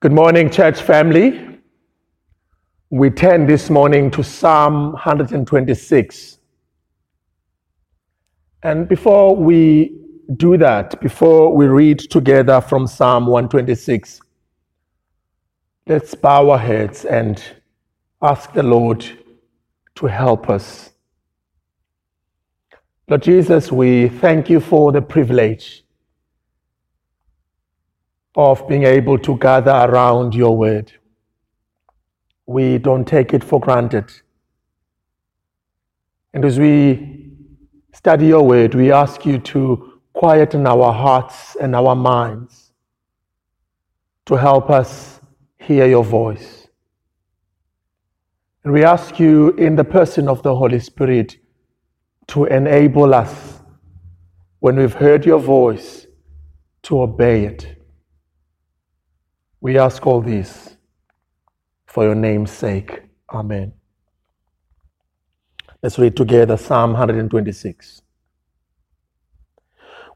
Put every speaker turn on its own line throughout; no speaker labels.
Good morning, church family. We turn this morning to Psalm 126. And before we do that, before we read together from Psalm 126, let's bow our heads and ask the Lord to help us. Lord Jesus, we thank you for the privilege of being able to gather around your word. We don't take it for granted. And as we study your word, we ask you to quieten our hearts and our minds to help us hear your voice. And we ask you, in the person of the Holy Spirit, to enable us, when we've heard your voice, to obey it. We ask all this for your name's sake. Amen. Let's read together Psalm 126.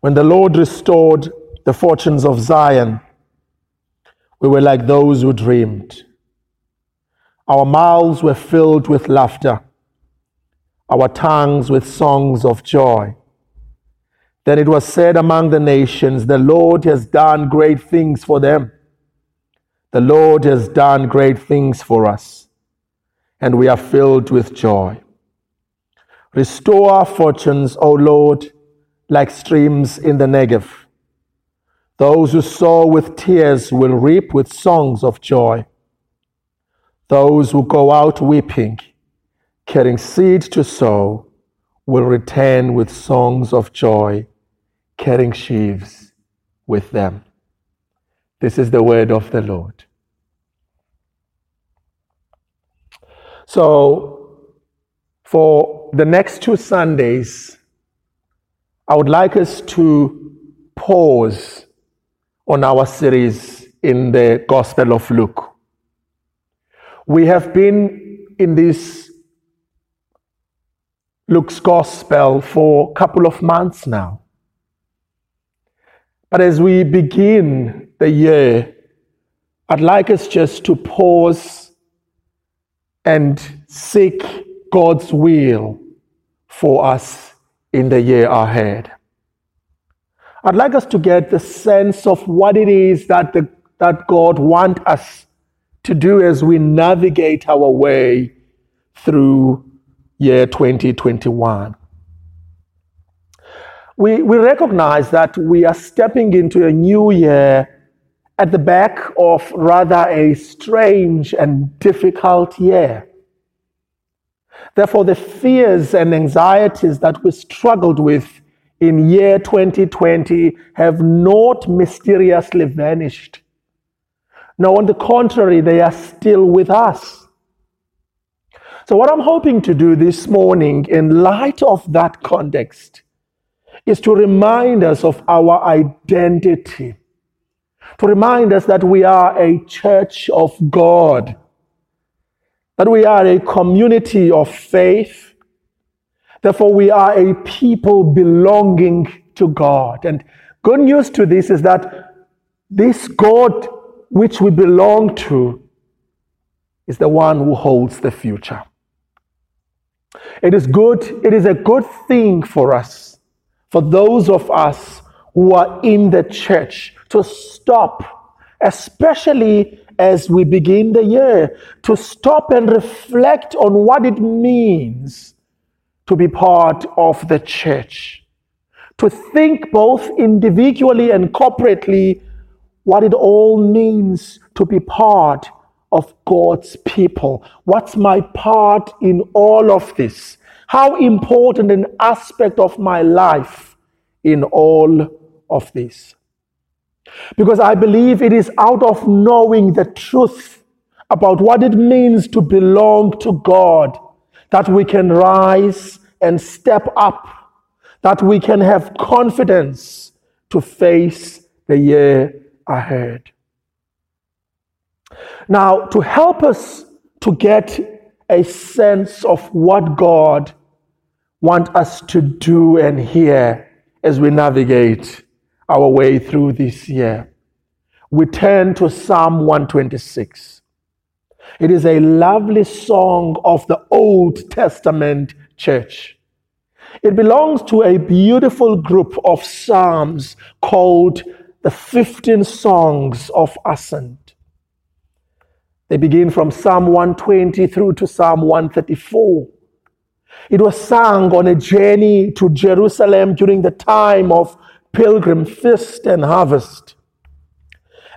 When the Lord restored the fortunes of Zion, we were like those who dreamed. Our mouths were filled with laughter, our tongues with songs of joy. Then it was said among the nations, The Lord has done great things for them. The Lord has done great things for us, and we are filled with joy. Restore our fortunes, O Lord, like streams in the Negev. Those who sow with tears will reap with songs of joy. Those who go out weeping, carrying seed to sow, will return with songs of joy, carrying sheaves with them. This is the word of the Lord. So, for the next two Sundays, I would like us to pause on our series in the Gospel of Luke. We have been in this Luke's Gospel for a couple of months now. But as we begin the year, I'd like us just to pause and seek God's will for us in the year ahead. I'd like us to get the sense of what it is that, the, that God wants us to do as we navigate our way through year 2021 we, we recognize that we are stepping into a new year at the back of rather a strange and difficult year. Therefore, the fears and anxieties that we struggled with in year 2020 have not mysteriously vanished. No, on the contrary, they are still with us. So, what I'm hoping to do this morning, in light of that context, is to remind us of our identity, to remind us that we are a church of God, that we are a community of faith, therefore, we are a people belonging to God. And good news to this is that this God which we belong to is the one who holds the future. It is good, it is a good thing for us for those of us who are in the church to stop, especially as we begin the year, to stop and reflect on what it means to be part of the church. To think both individually and corporately what it all means to be part of God's people. What's my part in all of this? how important an aspect of my life in all of this. Because I believe it is out of knowing the truth about what it means to belong to God that we can rise and step up, that we can have confidence to face the year ahead. Now, to help us to get a sense of what God wants us to do and hear as we navigate our way through this year. we turn to Psalm 126. It is a lovely song of the Old Testament church. It belongs to a beautiful group of psalms called the 15 Songs of Ascent. They begin from Psalm 120 through to Psalm 134. It was sung on a journey to Jerusalem during the time of pilgrim feast and harvest.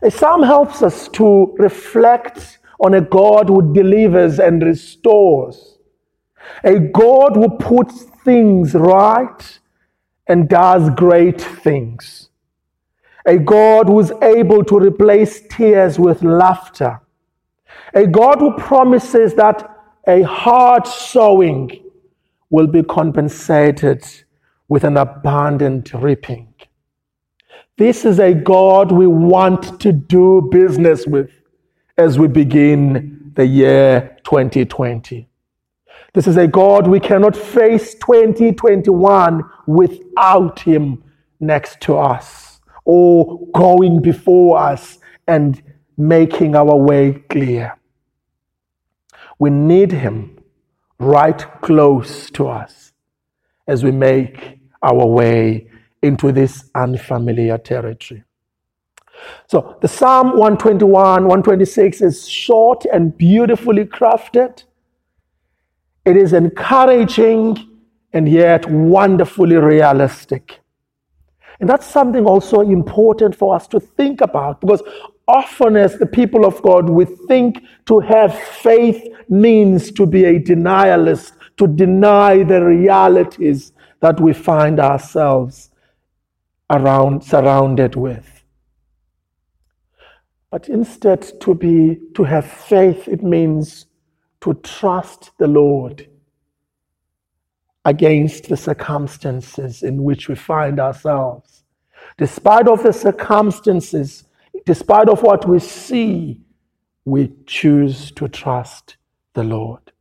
A psalm helps us to reflect on a God who delivers and restores, a God who puts things right and does great things, a God who is able to replace tears with laughter, a God who promises that a hard sowing will be compensated with an abundant reaping. This is a God we want to do business with as we begin the year 2020. This is a God we cannot face 2021 without Him next to us or going before us and making our way clear. We need Him right close to us as we make our way into this unfamiliar territory. So the Psalm 121, 126 is short and beautifully crafted. It is encouraging and yet wonderfully realistic. And that's something also important for us to think about because often, as the people of God, we think to have faith means to be a denialist, to deny the realities that we find ourselves around surrounded with. But instead to be to have faith it means to trust the Lord against the circumstances in which we find ourselves. Despite of the circumstances, despite of what we see, we choose to trust the Lord.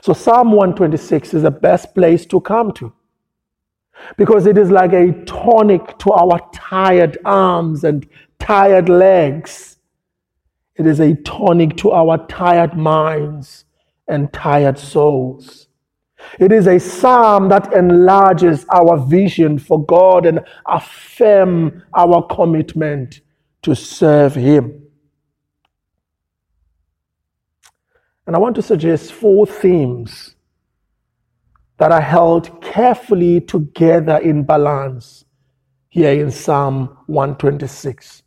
So Psalm 126 is the best place to come to because it is like a tonic to our tired arms and tired legs. It is a tonic to our tired minds and tired souls. It is a psalm that enlarges our vision for God and affirm our commitment to serve Him. And I want to suggest four themes that are held carefully together in balance here in Psalm 126.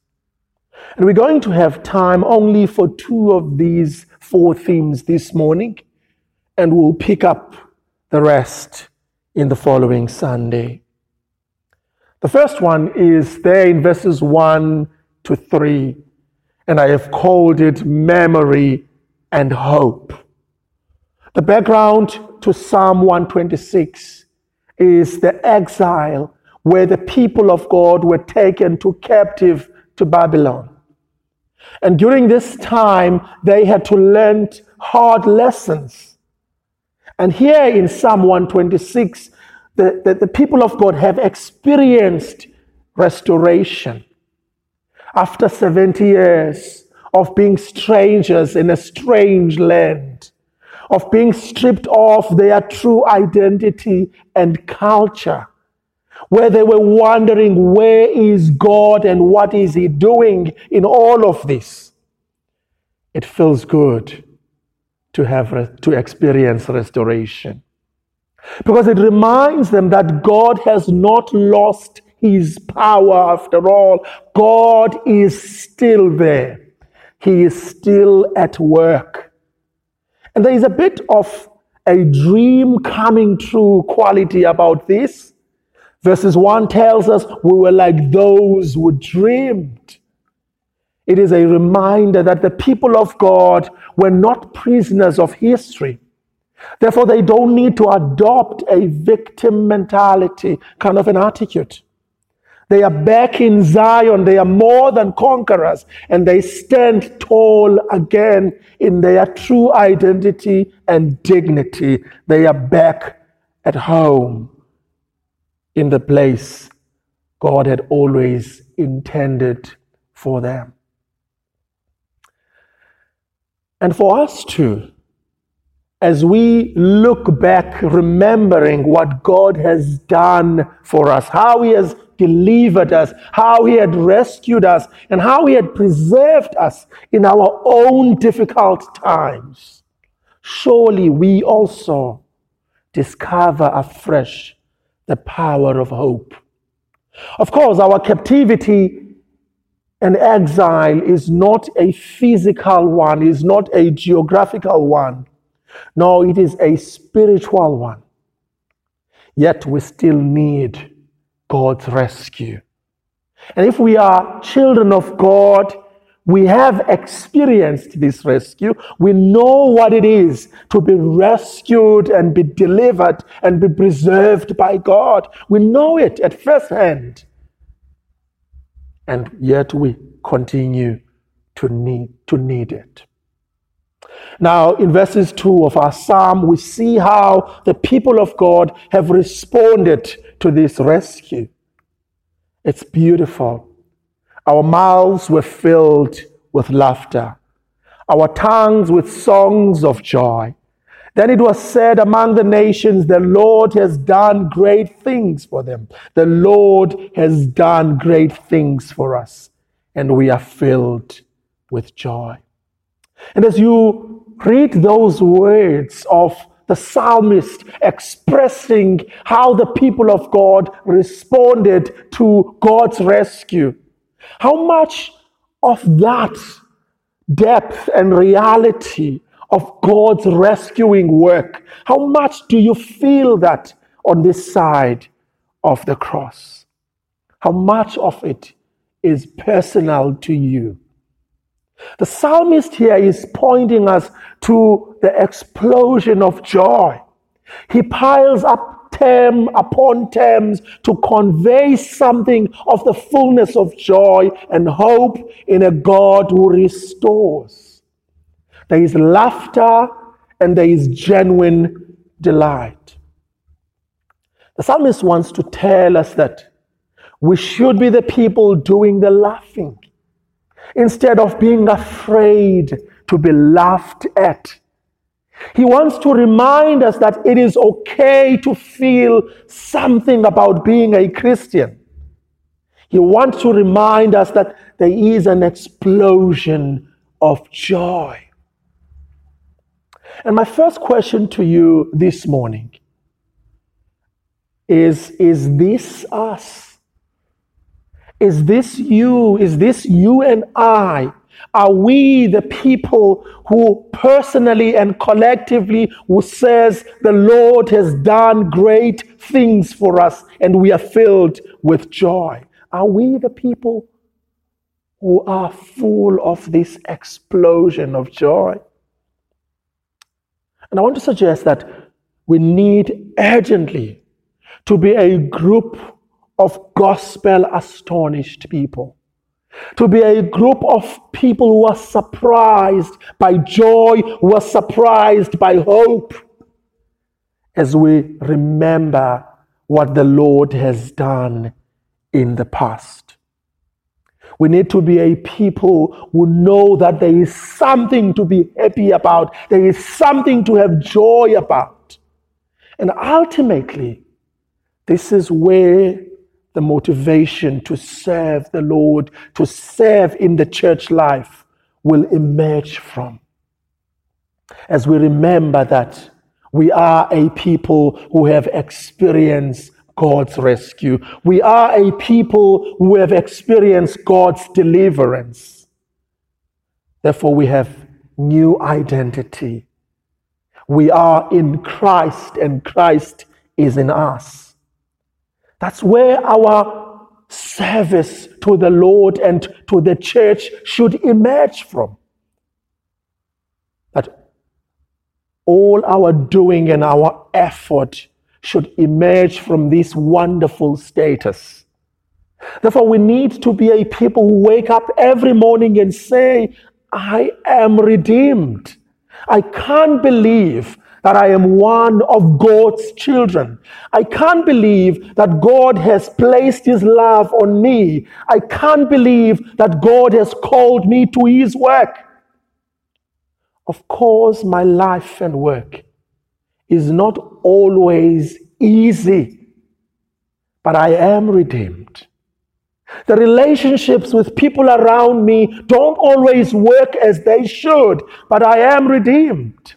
And we're going to have time only for two of these four themes this morning, and we'll pick up the rest in the following Sunday. The first one is there in verses 1 to 3, and I have called it memory and hope. The background to Psalm 126 is the exile where the people of God were taken to captive to Babylon. And during this time, they had to learn hard lessons. And here in Psalm 126, the, the, the people of God have experienced restoration. After 70 years, of being strangers in a strange land, of being stripped of their true identity and culture, where they were wondering, where is God and what is He doing in all of this? It feels good to have to experience restoration because it reminds them that God has not lost his power after all. God is still there. He is still at work. And there is a bit of a dream coming true quality about this. Verses 1 tells us we were like those who dreamed. It is a reminder that the people of God were not prisoners of history. Therefore, they don't need to adopt a victim mentality kind of an attitude. They are back in Zion. They are more than conquerors and they stand tall again in their true identity and dignity. They are back at home in the place God had always intended for them. And for us too, as we look back, remembering what God has done for us, how He has delivered us, how He had rescued us, and how He had preserved us in our own difficult times, surely we also discover afresh the power of hope. Of course, our captivity and exile is not a physical one, is not a geographical one. No, it is a spiritual one. Yet we still need God's rescue. And if we are children of God, we have experienced this rescue. We know what it is to be rescued and be delivered and be preserved by God. We know it at first hand. And yet we continue to need, to need it. Now, in verses 2 of our psalm, we see how the people of God have responded to this rescue. It's beautiful. Our mouths were filled with laughter, our tongues with songs of joy. Then it was said among the nations, The Lord has done great things for them. The Lord has done great things for us, and we are filled with joy. And as you read those words of the psalmist expressing how the people of God responded to God's rescue, how much of that depth and reality of God's rescuing work, how much do you feel that on this side of the cross? How much of it is personal to you? The psalmist here is pointing us to the explosion of joy. He piles up term upon terms to convey something of the fullness of joy and hope in a God who restores. There is laughter and there is genuine delight. The psalmist wants to tell us that we should be the people doing the laughing instead of being afraid to be laughed at. He wants to remind us that it is okay to feel something about being a Christian. He wants to remind us that there is an explosion of joy. And my first question to you this morning is Is this us? Is this you? Is this you and I? Are we the people who personally and collectively who says the Lord has done great things for us and we are filled with joy? Are we the people who are full of this explosion of joy? And I want to suggest that we need urgently to be a group of gospel astonished people. To be a group of people who are surprised by joy, who are surprised by hope, as we remember what the Lord has done in the past. We need to be a people who know that there is something to be happy about, there is something to have joy about. And ultimately, this is where the motivation to serve the Lord, to serve in the church life will emerge from. As we remember that we are a people who have experienced God's rescue, we are a people who have experienced God's deliverance. Therefore, we have new identity. We are in Christ, and Christ is in us. That's where our service to the Lord and to the church should emerge from. That all our doing and our effort should emerge from this wonderful status. Therefore, we need to be a people who wake up every morning and say, I am redeemed. I can't believe that I am one of God's children. I can't believe that God has placed his love on me. I can't believe that God has called me to his work. Of course, my life and work is not always easy, but I am redeemed. The relationships with people around me don't always work as they should, but I am redeemed.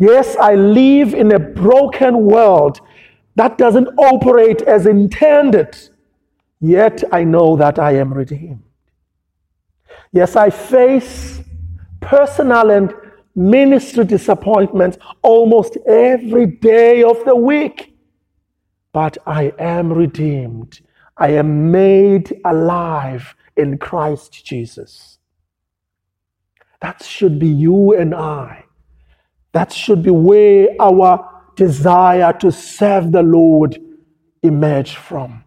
Yes, I live in a broken world that doesn't operate as intended, yet I know that I am redeemed. Yes, I face personal and ministry disappointments almost every day of the week, but I am redeemed I am made alive in Christ Jesus. That should be you and I. That should be where our desire to serve the Lord emerge from.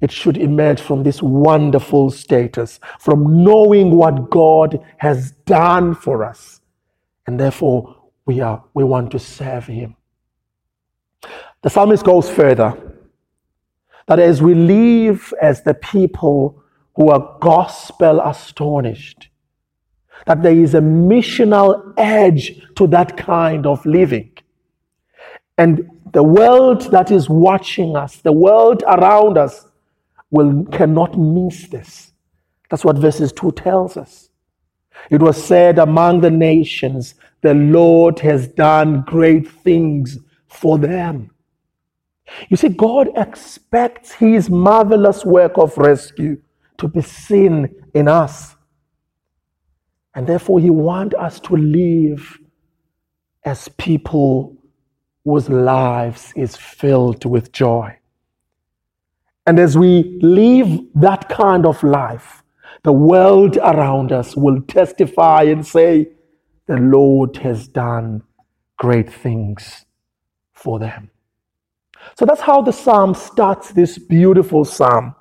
It should emerge from this wonderful status, from knowing what God has done for us. And therefore, we, are, we want to serve Him. The psalmist goes further that as we live as the people who are gospel astonished, that there is a missional edge to that kind of living. And the world that is watching us, the world around us, will cannot miss this. That's what verses 2 tells us. It was said among the nations, the Lord has done great things for them. You see, God expects His marvelous work of rescue to be seen in us. And therefore, He wants us to live as people whose lives is filled with joy. And as we live that kind of life, the world around us will testify and say, The Lord has done great things for them. So that's how the psalm starts this beautiful psalm.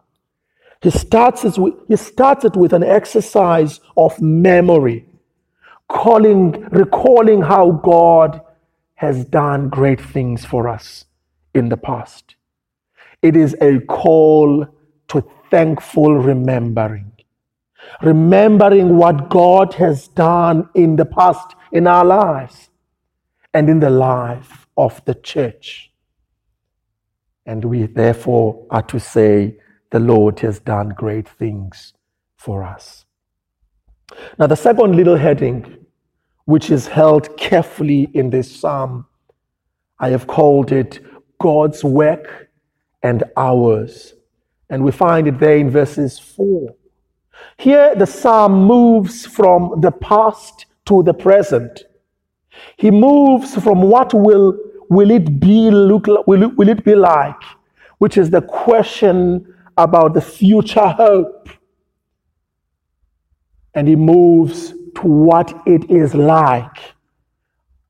He starts it with, he starts it with an exercise of memory, calling, recalling how God has done great things for us in the past. It is a call to thankful remembering. Remembering what God has done in the past in our lives and in the life of the church. And we therefore are to say, the Lord has done great things for us. Now, the second little heading, which is held carefully in this psalm, I have called it God's work and ours. And we find it there in verses 4. Here, the psalm moves from the past to the present. He moves from what will will it be look will it, will it be like which is the question about the future hope. And he moves to what it is like.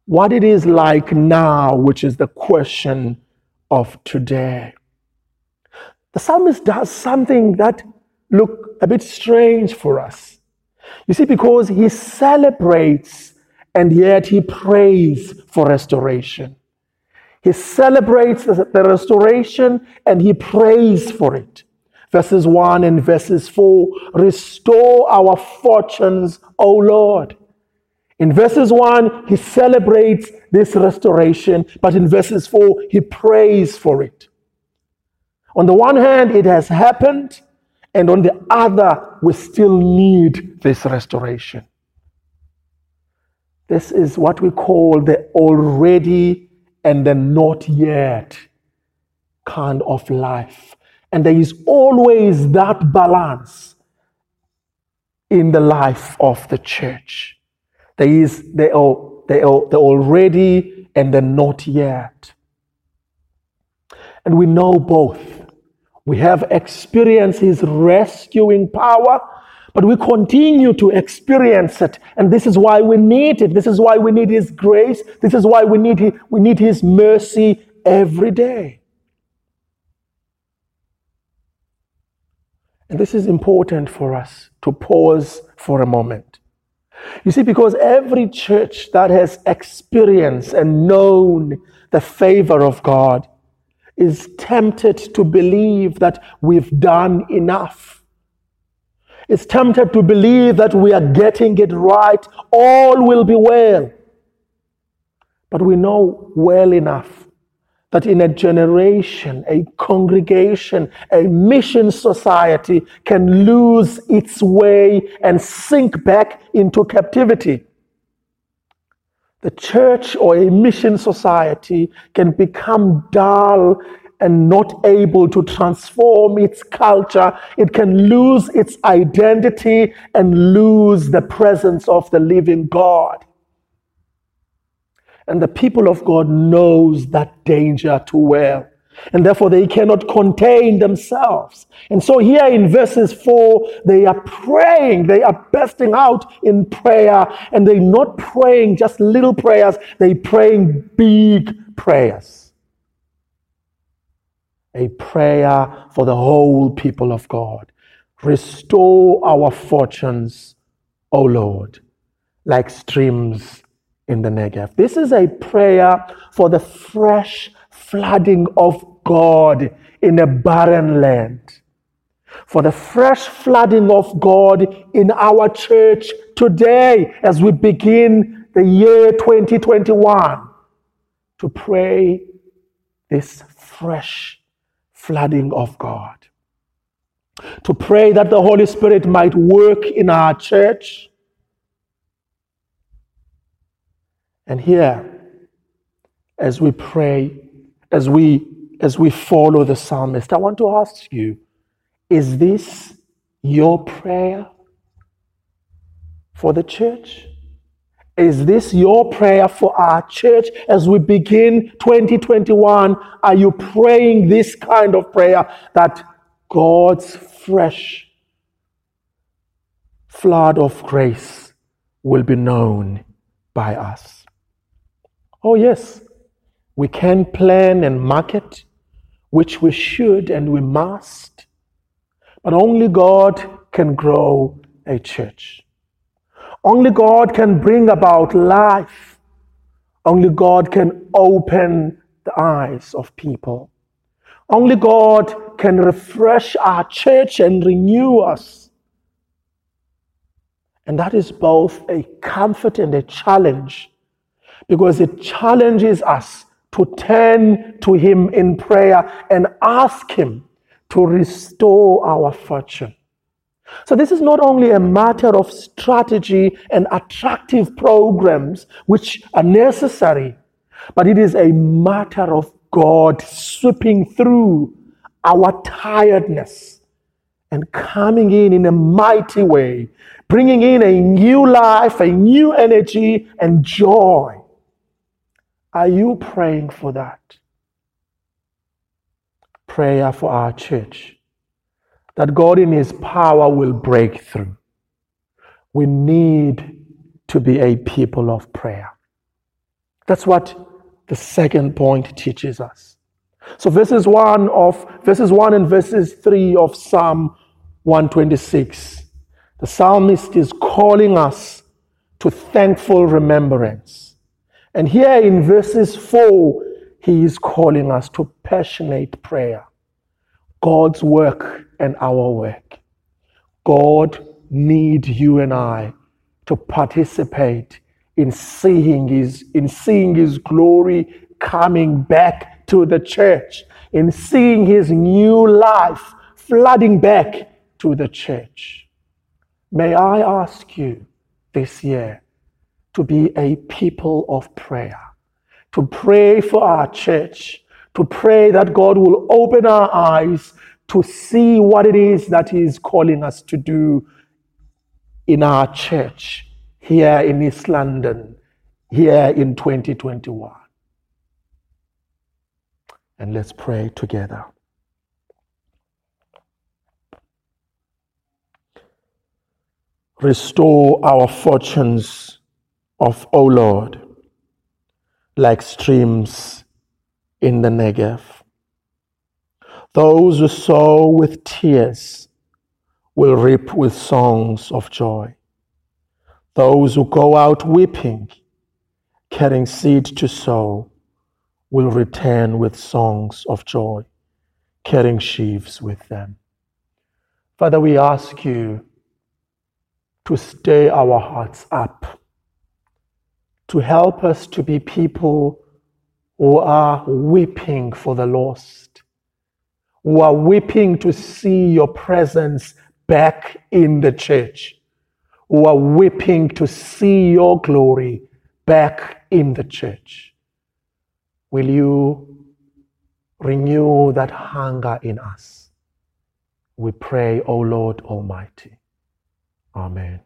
What it is like now which is the question of today. The psalmist does something that look a bit strange for us. You see because he celebrates and yet he prays for restoration. He celebrates the restoration and he prays for it. Verses 1 and verses 4 Restore our fortunes, O Lord. In verses 1, he celebrates this restoration, but in verses 4, he prays for it. On the one hand, it has happened, and on the other, we still need this restoration. This is what we call the already and the not yet kind of life. And there is always that balance in the life of the church. There is the, the, the already and the not yet. And we know both. We have experienced his rescuing power but we continue to experience it. And this is why we need it. This is why we need His grace. This is why we need, we need His mercy every day. And this is important for us to pause for a moment. You see, because every church that has experienced and known the favor of God is tempted to believe that we've done enough. Is tempted to believe that we are getting it right, all will be well. But we know well enough that in a generation, a congregation, a mission society can lose its way and sink back into captivity. The church or a mission society can become dull and not able to transform its culture. It can lose its identity and lose the presence of the living God. And the people of God knows that danger too well. And therefore they cannot contain themselves. And so here in verses 4, they are praying, they are bursting out in prayer, and they're not praying just little prayers, they're praying big prayers. A prayer for the whole people of God. Restore our fortunes, O Lord, like streams in the Negev. This is a prayer for the fresh flooding of God in a barren land. For the fresh flooding of God in our church today as we begin the year 2021 to pray this fresh flooding of God. To pray that the Holy Spirit might work in our church And here, as we pray, as we as we follow the psalmist, I want to ask you, is this your prayer for the church? Is this your prayer for our church as we begin 2021? Are you praying this kind of prayer that God's fresh flood of grace will be known by us? Oh, yes, we can plan and market, which we should and we must, but only God can grow a church. Only God can bring about life. Only God can open the eyes of people. Only God can refresh our church and renew us. And that is both a comfort and a challenge because it challenges us to turn to Him in prayer and ask Him to restore our fortune. So, this is not only a matter of strategy and attractive programs, which are necessary, but it is a matter of God sweeping through our tiredness and coming in in a mighty way, bringing in a new life, a new energy, and joy are you praying for that? Prayer for our church. That God in His power will break through. We need to be a people of prayer. That's what the second point teaches us. So verses 1 of verses 1 and verses 3 of Psalm 126. The psalmist is calling us to thankful remembrance. And here in verses 4, he is calling us to passionate prayer. God's work and our work. God needs you and I to participate in seeing his, in seeing his glory coming back to the church, in seeing his new life flooding back to the church. May I ask you this year, to be a people of prayer, to pray for our church, to pray that God will open our eyes to see what it is that He is calling us to do in our church here in East London, here in 2021. And let's pray together. Restore our fortunes of, O Lord, like streams in the Negev. Those who sow with tears will reap with songs of joy. Those who go out weeping, carrying seed to sow, will return with songs of joy, carrying sheaves with them. Father, we ask you to stay our hearts up, to help us to be people who are weeping for the lost, who are weeping to see your presence back in the church who are weeping to see your glory back in the church. Will you renew that hunger in us? We pray, O Lord Almighty. Amen.